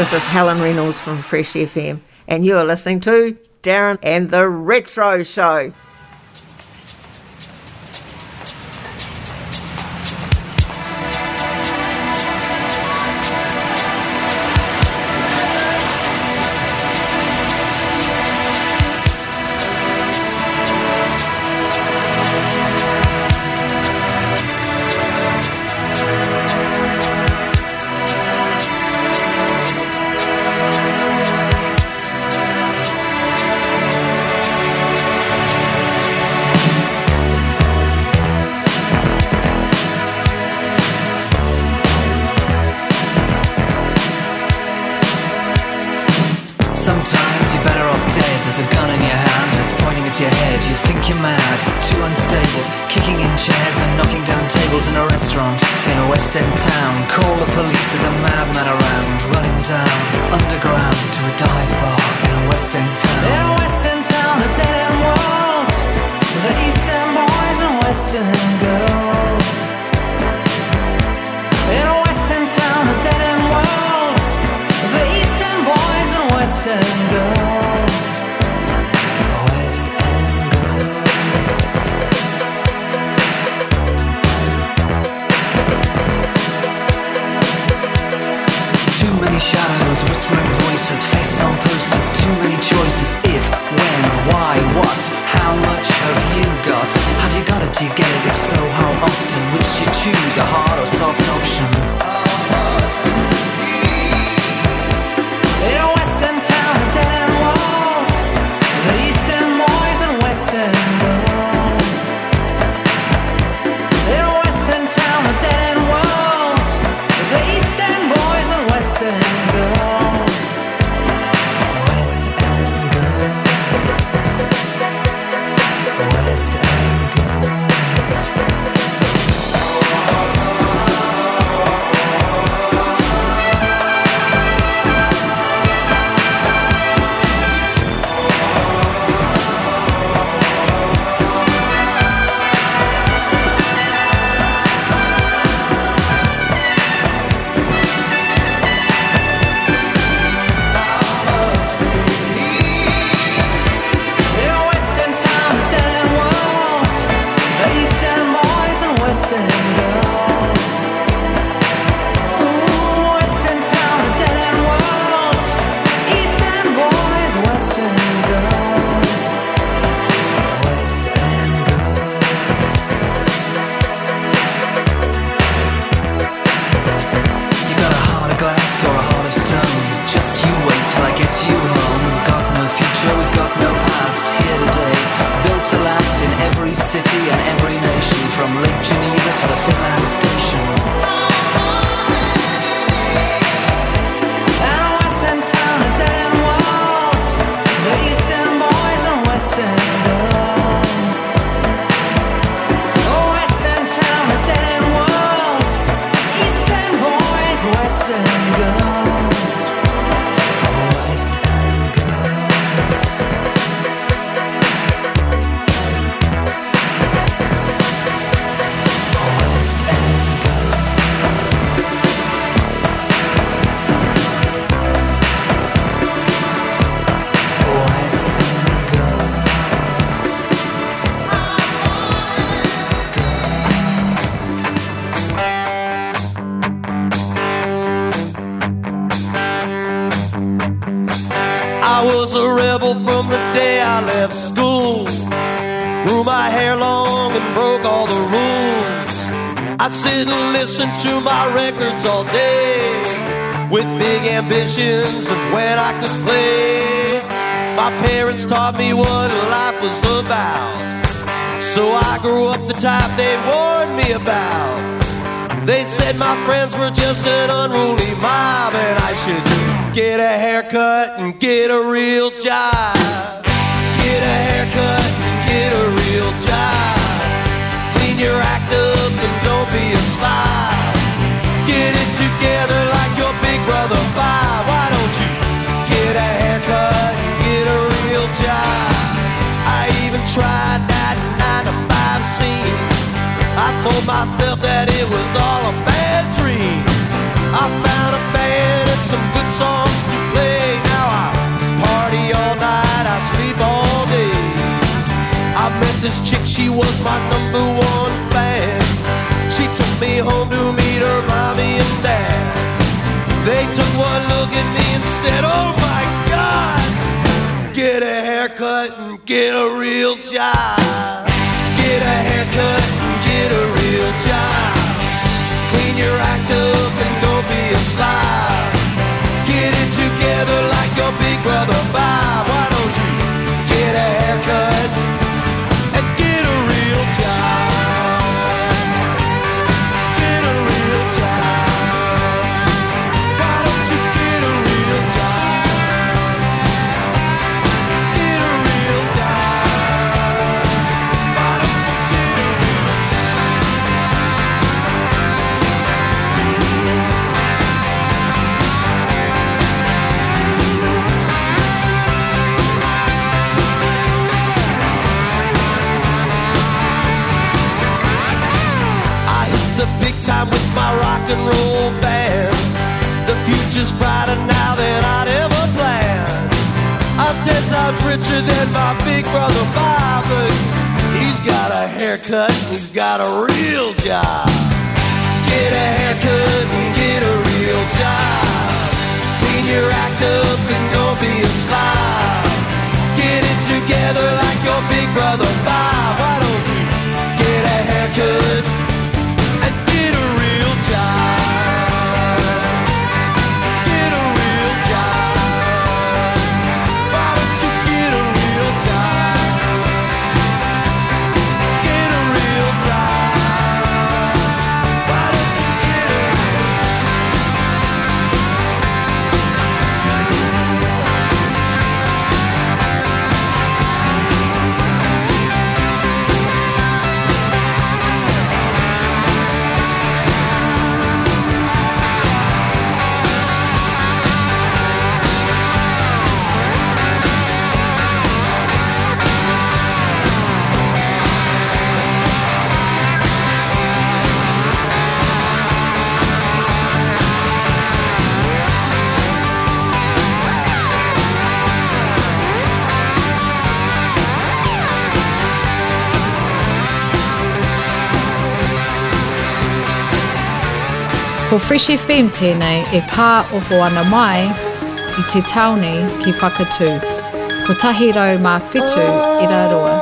This is Helen Reynolds from Fresh FM, and you are listening to Darren and the Retro Show. ground to a dive bar. To my records all day with big ambitions of when I could play. My parents taught me what life was about, so I grew up the type they warned me about. They said my friends were just an unruly mob and I should get a haircut and get a real job. Get it together like your big brother Bob. Why don't you get a haircut and get a real job? I even tried that nine to five scene. I told myself that it was all a bad dream. I found a band and some good songs to play. Now I party all night, I sleep all day. I met this chick, she was my number one fan. She took me home to said, Oh my God, get a haircut and get a real job. Get a haircut and get a real job. Clean your act up and don't be a slob. Get it together like your big brother Bob. Why don't you get a haircut richer than my big brother Bob, but he's got a haircut and he's got a real job. Get a haircut and get a real job. Clean your act up and don't be a slob. Fresh FM tēnei e pā oho ana mai i te taone ki whakatū. Ko tahi rau mā whitu i raroa.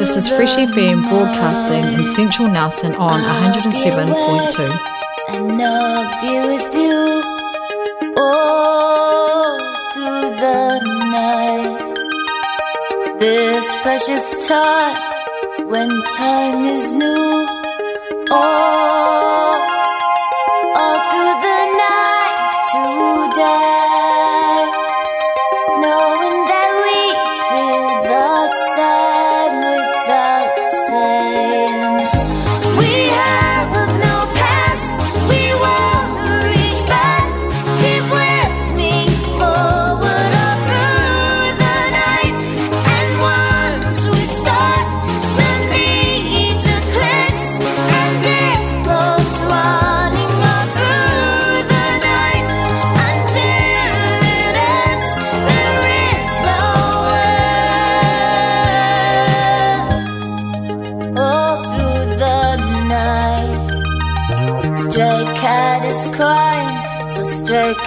This is Fresh FM broadcasting in Central Nelson on 107.2. And I'll be with you all through the night. This precious time when time is new. All,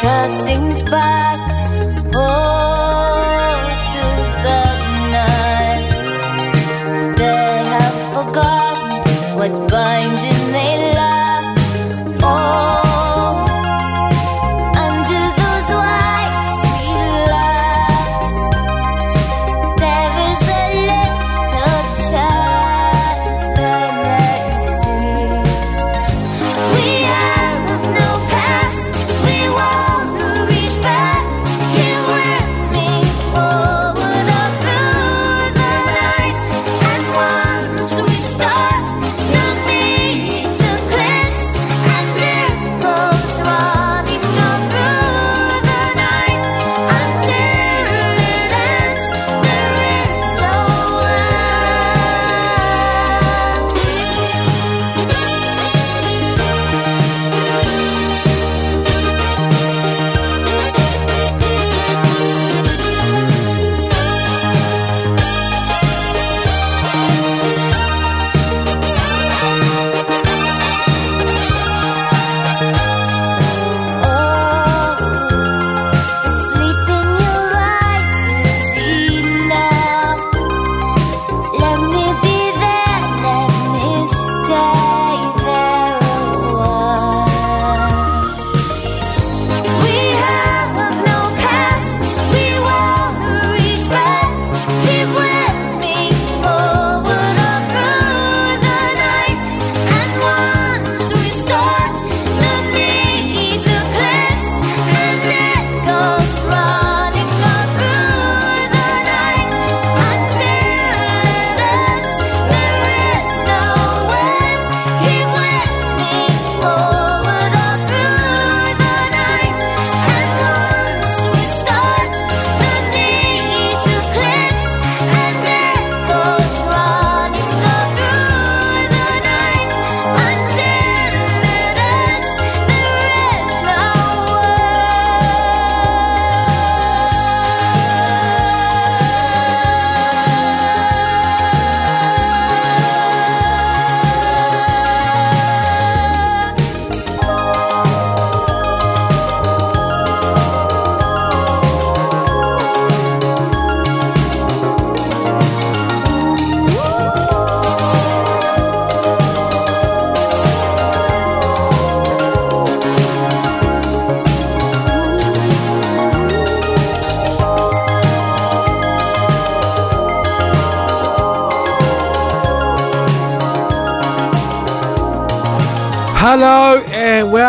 stray cat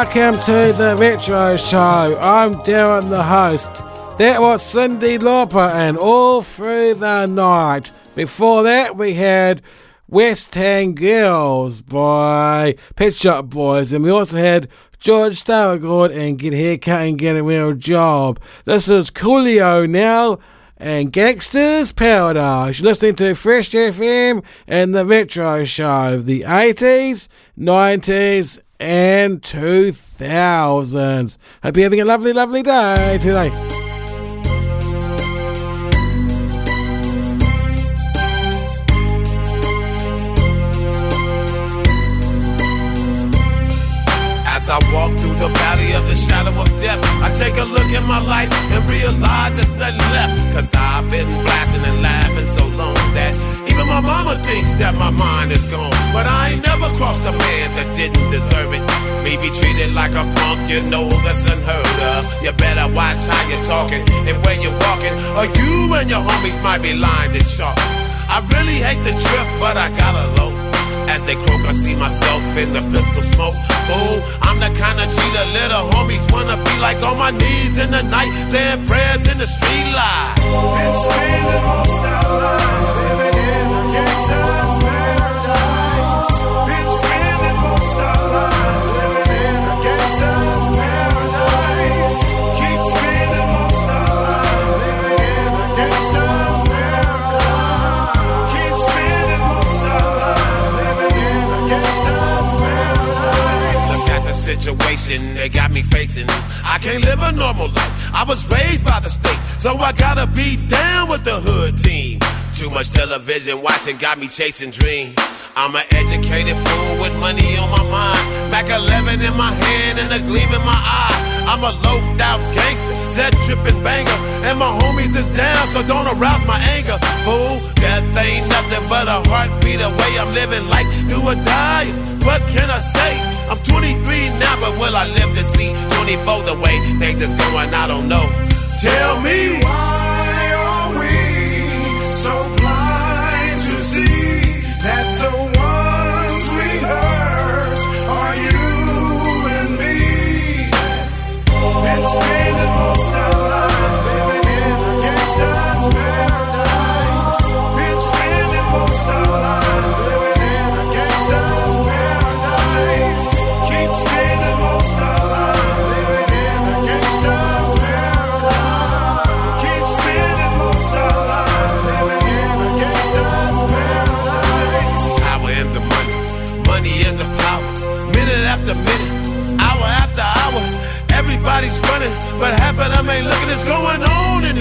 welcome to the Retro Show. I'm Darren, the host. That was Cyndi Lauper and All Through the Night. Before that, we had West End Girls by Pet Shop Boys, and we also had George Thorogood and Get Haircut and Get a Real Job. This is Coolio now and Gangsters Paradise. You're listening to Fresh FM and the Retro Show, of the 80s, 90s, and 2000s. Hope you're having a lovely, lovely day today. As I walk through the valley of the shadow of death, I take a look at my life and realize there's nothing left. Cause I've been blasting and laughing so long that my mama thinks that my mind is gone. But I ain't never crossed a man that didn't deserve it. Me be treated like a punk, you know that's unheard of. You better watch how you're talking and where you're walking, or you and your homies might be lined and chalk. I really hate the trip, but I gotta low. As they croak, I see myself in the pistol smoke. Oh, I'm the kind of cheater little homies wanna be like on my knees in the night, saying prayers in the street light. Been spending most our lives situation they got me facing. I can't live a normal life. I was raised by the state, so I gotta be down with the hood team. Too much television watching got me chasing dreams. I'm an educated fool with money on my mind. Back 11 in my hand and a gleam in my eye. I'm a loped out gangster, set tripping banger. And my homies is down, so don't arouse my anger. Fool, death ain't nothing but a heartbeat away. I'm living like do or die. What can I say? I'm 23 now, but will I live to see 24 the way things is going? I don't know. Tell me why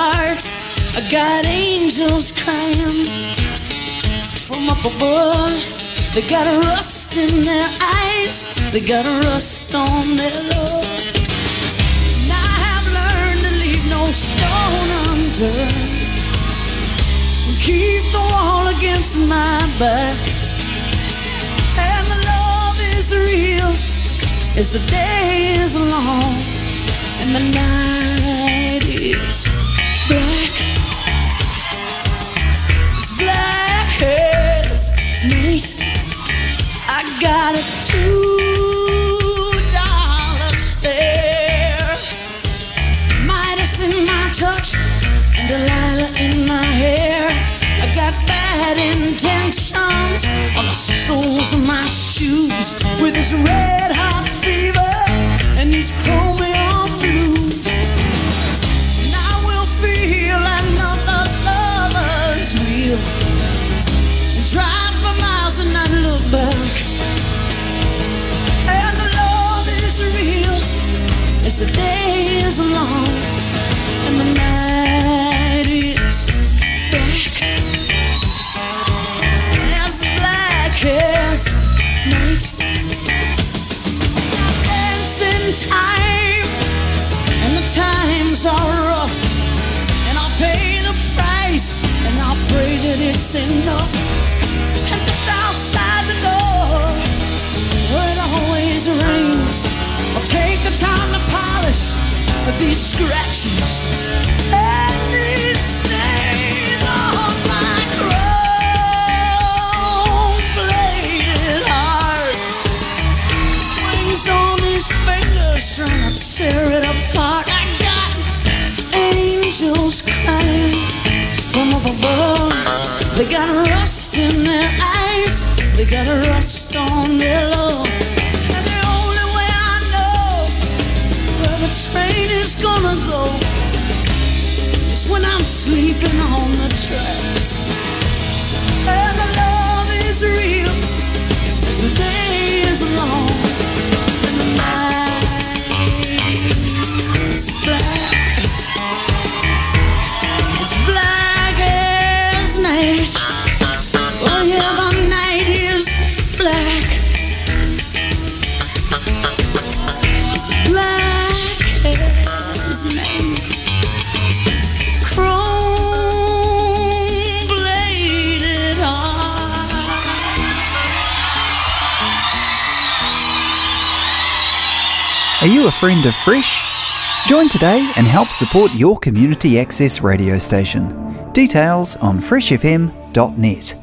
apart. I got angels crying from up above. They got a rust in their eyes. They got a rust on their love. And I have learned to leave no stone unturned. Keep the wall against my back. And the love is real as the day is long and the night is black as night. I got a two dollar stare. Midas in my touch and Delilah in my hair. I got bad intentions on the soles of my shoes with this red hot fever and these the day is long and the night is black as black as night. Time, and the times are rough, and I'll pay the price, and I'll pray that it's enough. And just outside the door, where it always rains, I'll take the time these scratches and these stains on my chrome-bladed heart. Wings on these fingers trying to tear it apart. I got angels crying from up above. They got rust in their eyes. They got rust on their love. Train is gonna go. Is when I'm sleeping on the tracks. And the love is real. As the day is long you a friend of Fresh? Join today and help support your community access radio station. Details on freshfm.net.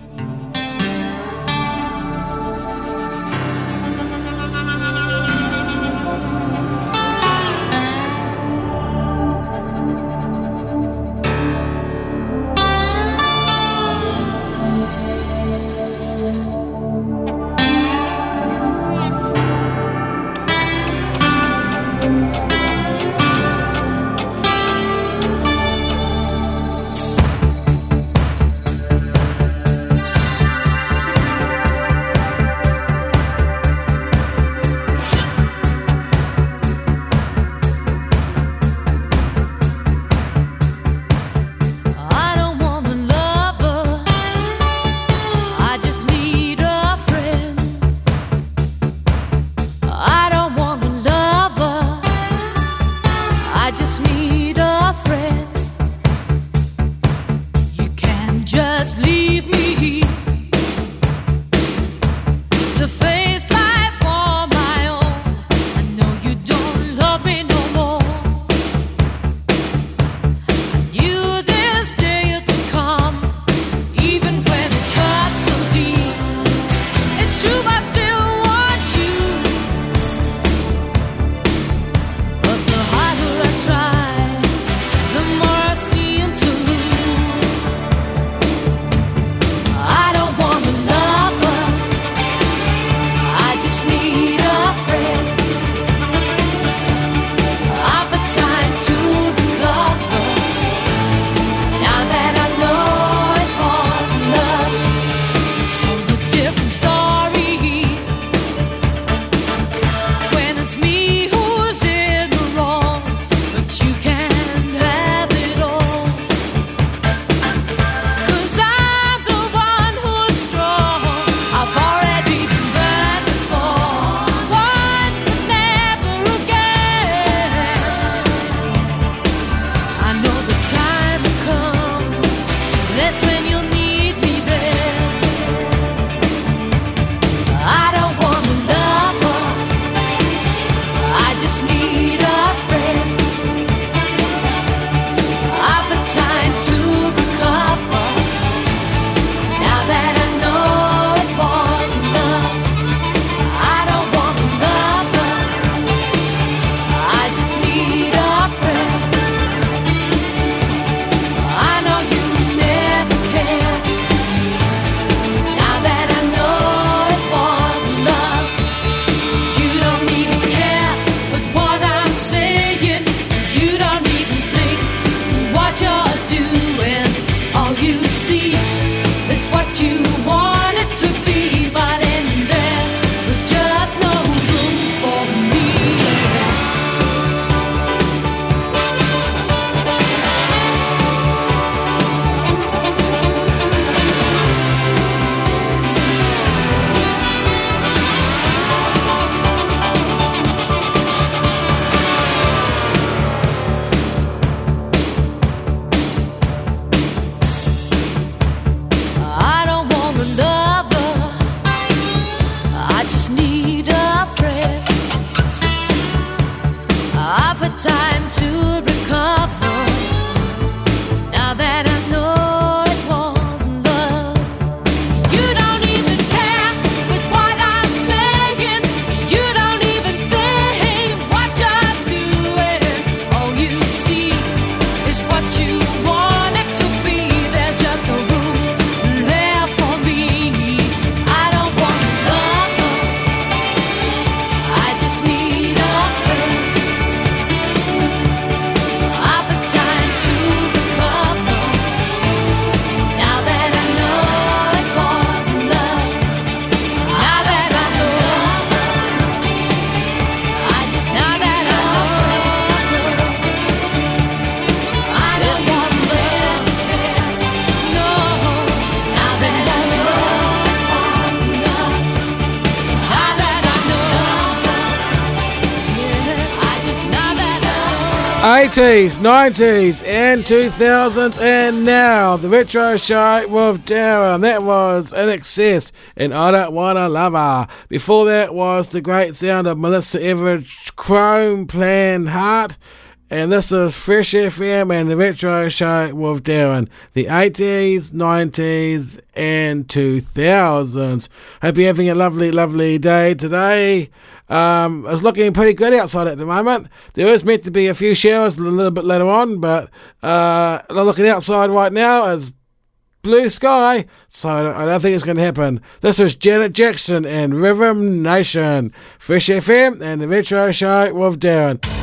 80s, 90s, and 2000s, and now the retro show with Darren. That was INXS and I Don't Wanna Love Her. Before that was the great sound of Melissa Etheridge, Chrome Plated Heart. And this is Fresh FM and the retro show with Darren. The 80s, 90s, and 2000s. Hope you're having a lovely, lovely day today. Um, it's looking pretty good outside at the moment. There is meant to be a few showers a little bit later on, but uh, looking outside right now is blue sky, so I don't think it's going to happen. This is Janet Jackson and Rhythm Nation, Fresh FM and the Retro Show with Darren.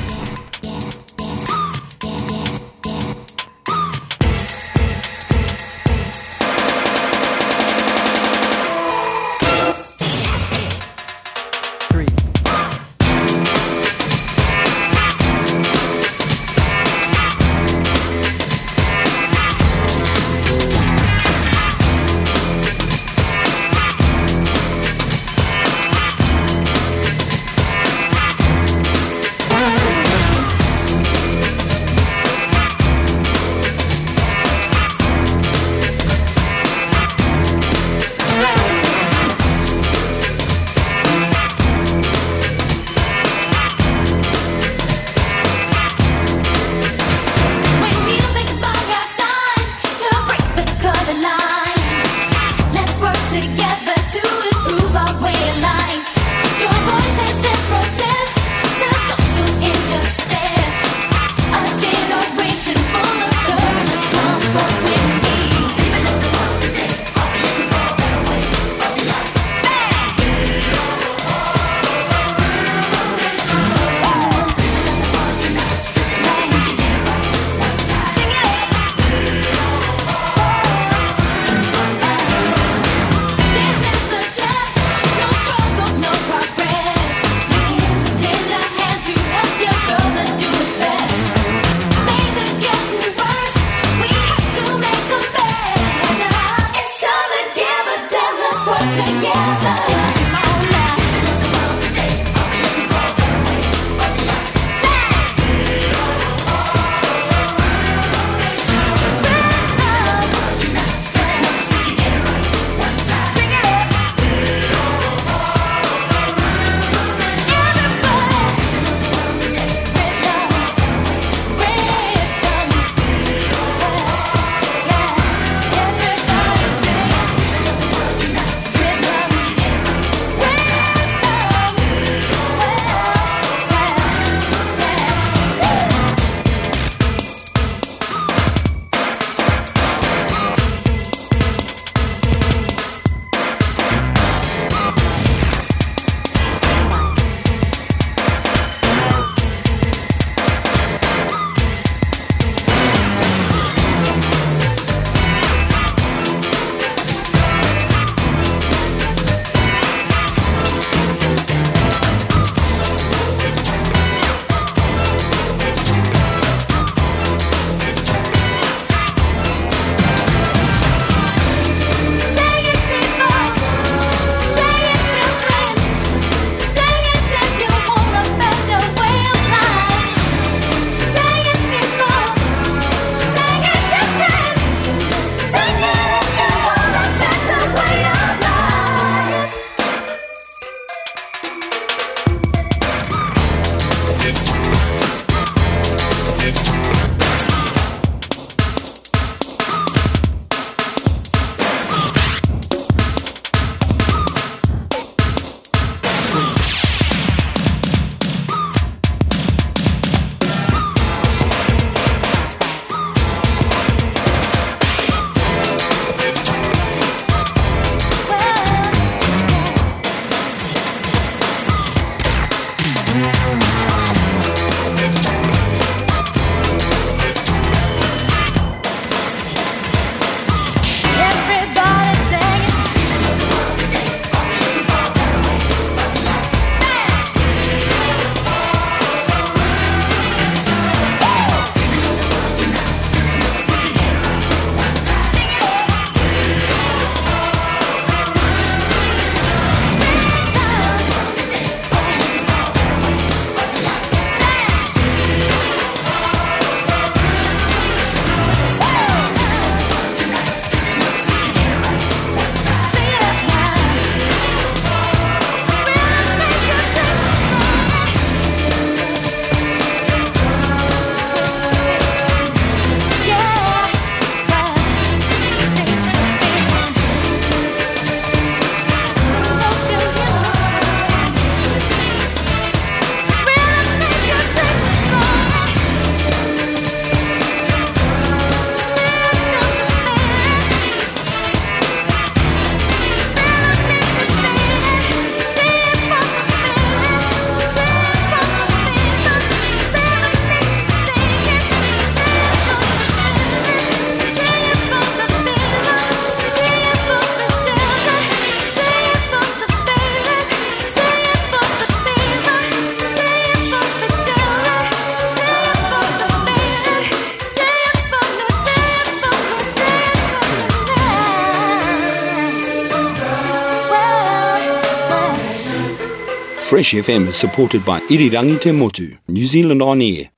Fresh FM is supported by Irirangi Te Motu, New Zealand On Air,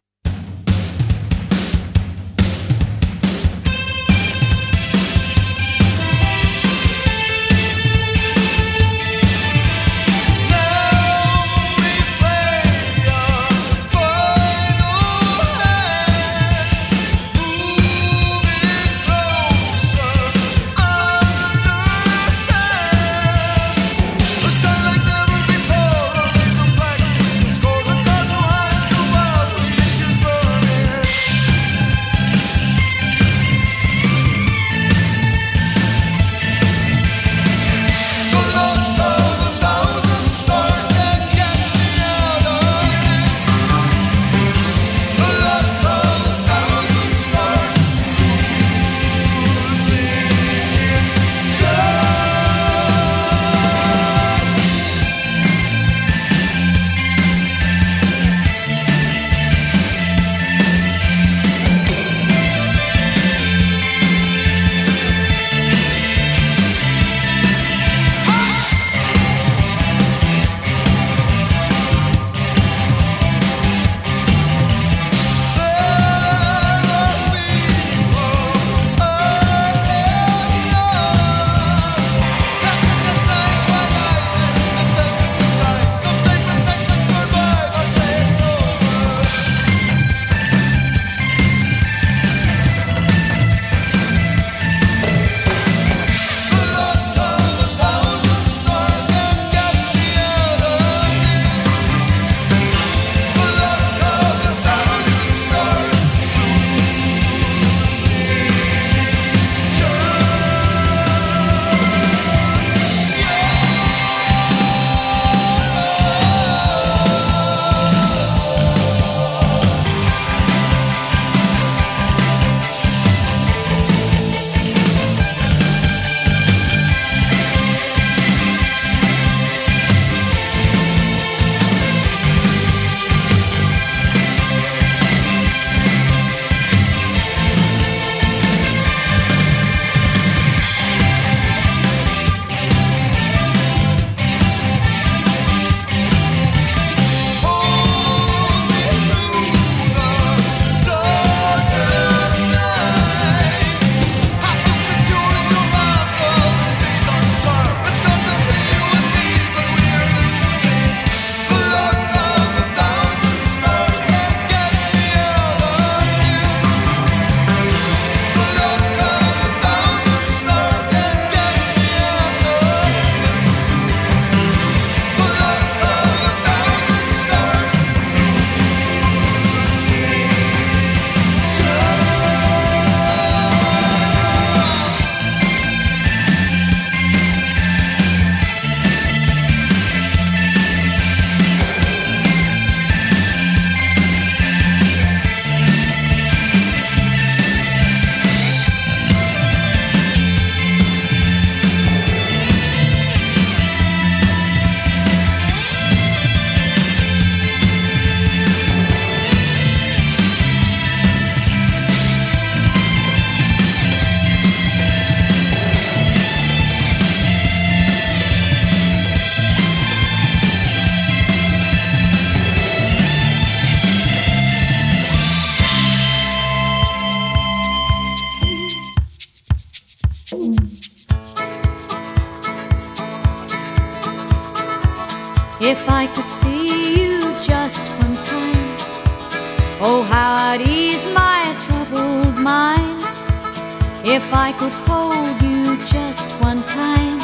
I could hold you just one time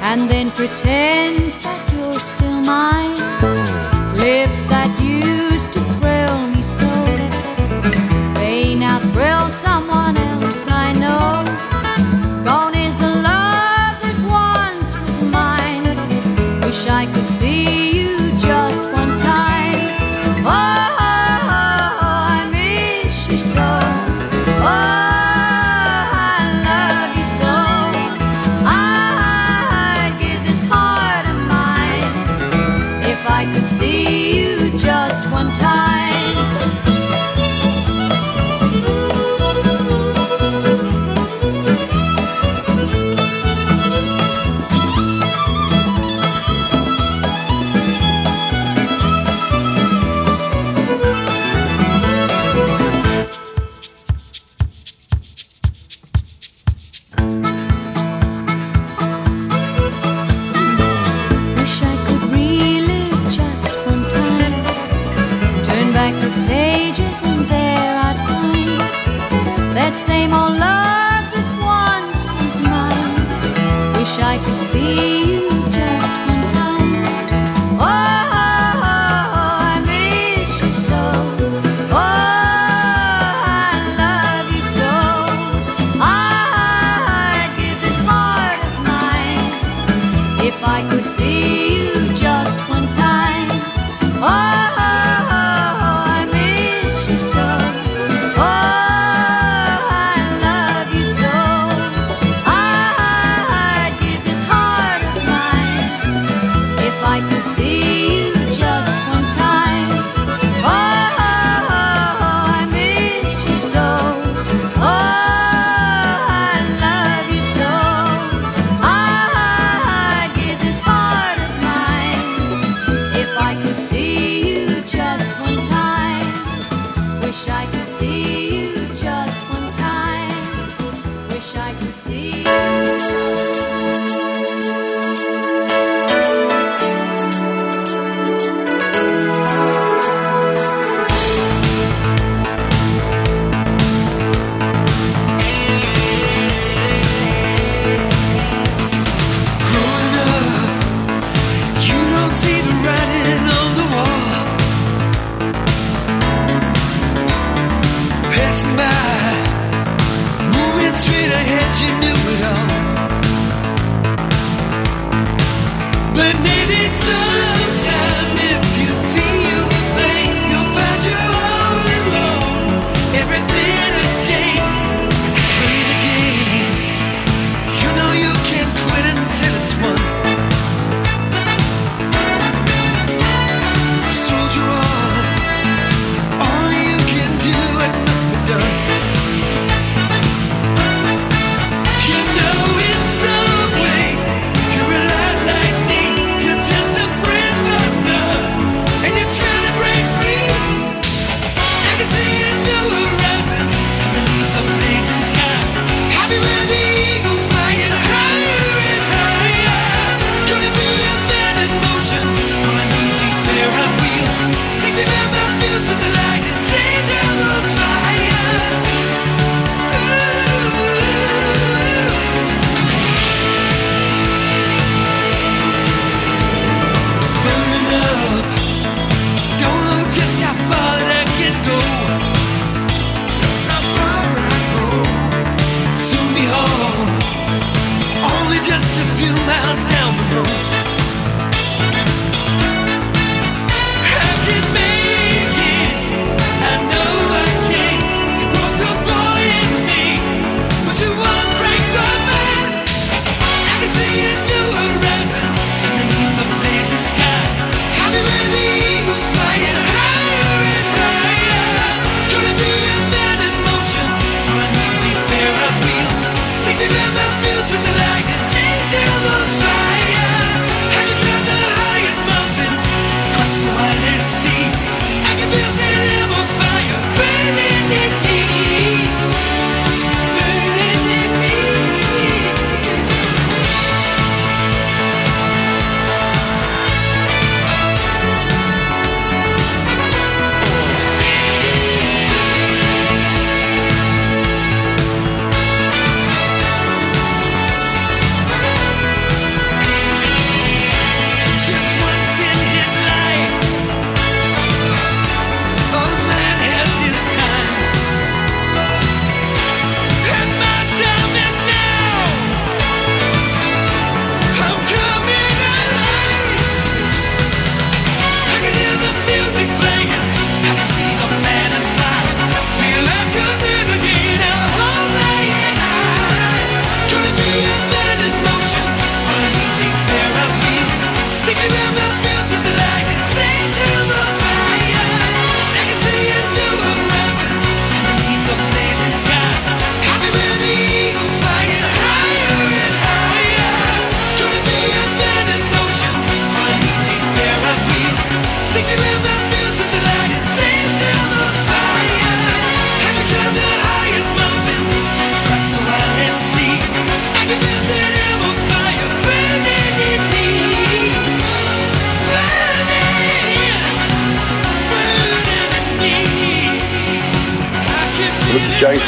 and then pretend that you're still mine. Oh. Lips that you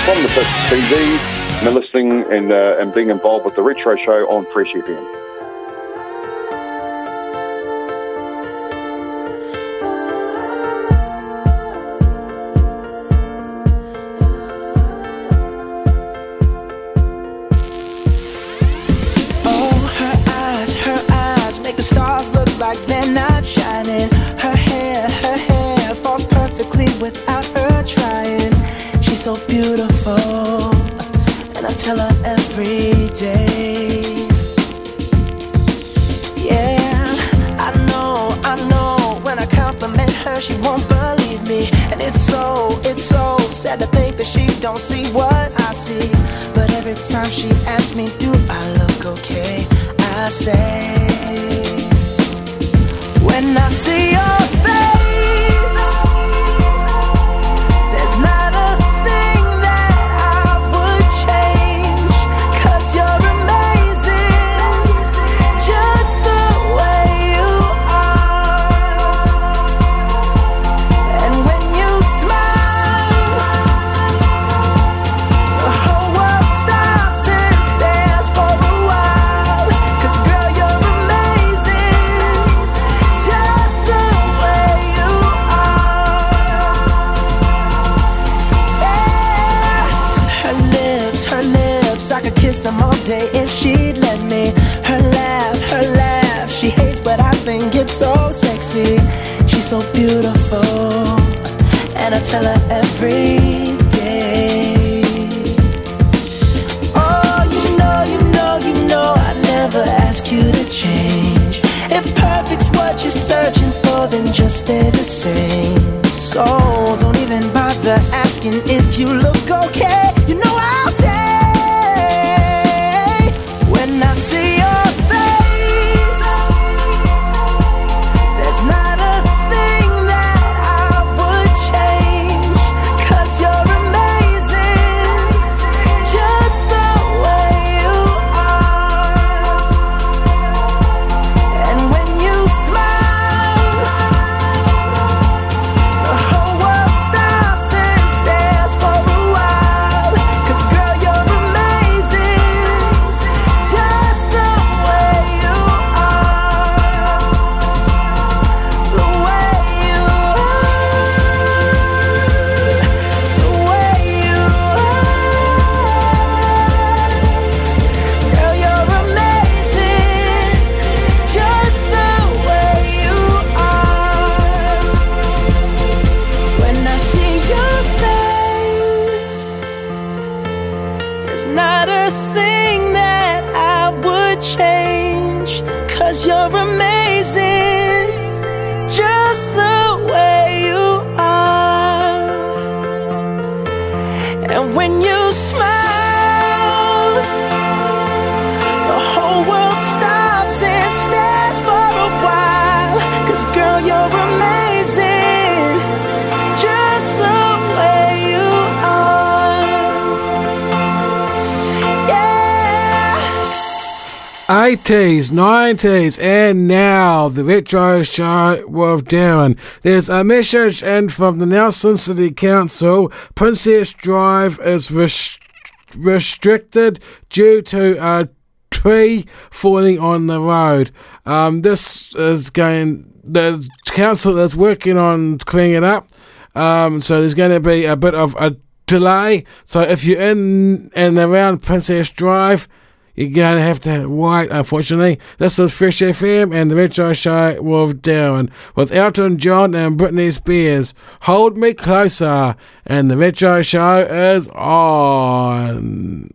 from the Pits TV, and listening and, uh, and being involved with the Retro Show on Fresh FM. I so sexy. She's so beautiful, and I tell her every day. Oh, you know, you know, you know, I never ask you to change. If perfect's what you're searching for, then just stay the same. So don't even bother asking if you look okay. You know 80s, 90s, and now the Retro Show with Darren. There's a message in from the Nelson City Council. Princess Drive is res- restricted due to a tree falling on the road. Um, this is going, the council is working on cleaning it up. Um, so there's going to be a bit of a delay. So if you're in and around Princess Drive, you're going to have to wait, unfortunately. This is Fresh FM and the Retro Show with Darren, with Elton John and Britney Spears. Hold Me Closer, and the Retro Show is on.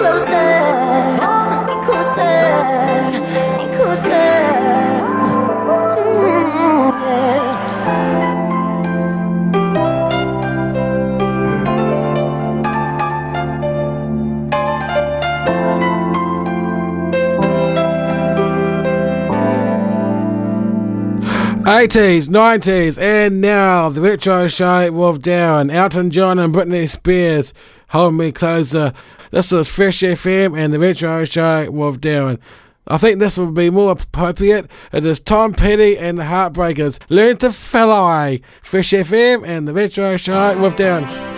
Closer, 80s, 90s, and now the retro show Wolf Down, Elton John and Britney Spears, Hold Me Closer. This is Fresh FM and the retro show Wolf Down. I think this would be more appropriate. It is Tom Petty and the Heartbreakers. Learn to fly. Fresh FM and the retro show Wolf Down.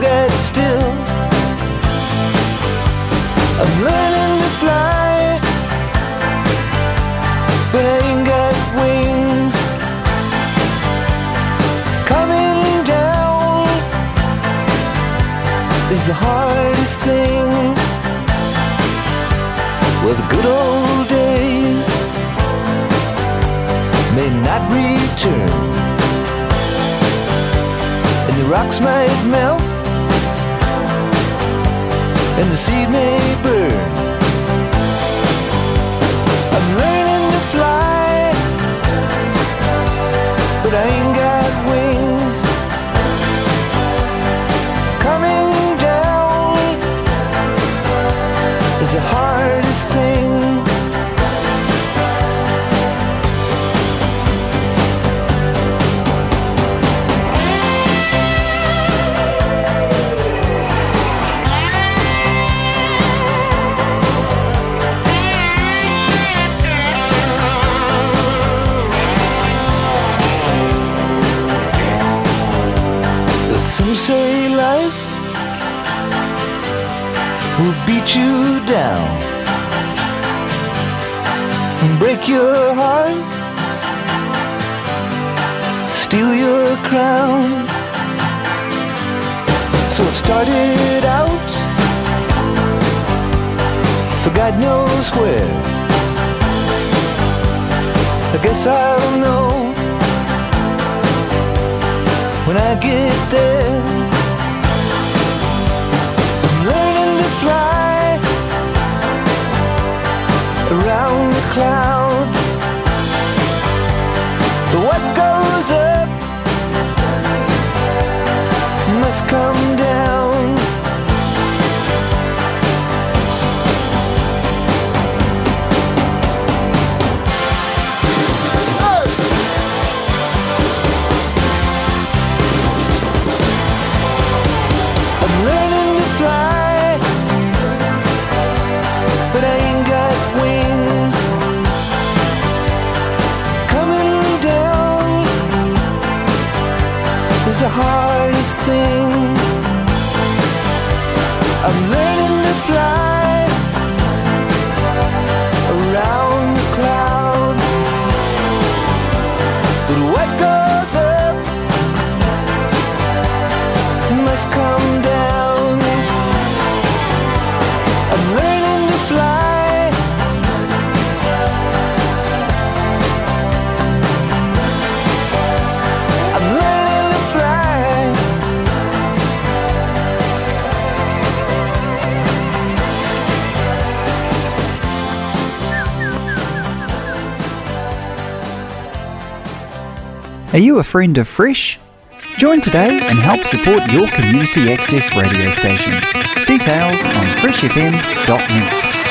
gets still. I'm learning to fly, but I ain't got wings. Coming down is the hardest thing. Well, the good old days may not return rocks might melt, and the seed may burn. Some say life will beat you down and break your heart, steal your crown. So it started out for God knows where. I guess I'll know when I get there. I'm learning to fly around the clouds. But what goes up must come down. Are you a friend of Fresh? Join today and help support your community access radio station. Details on freshfm.net.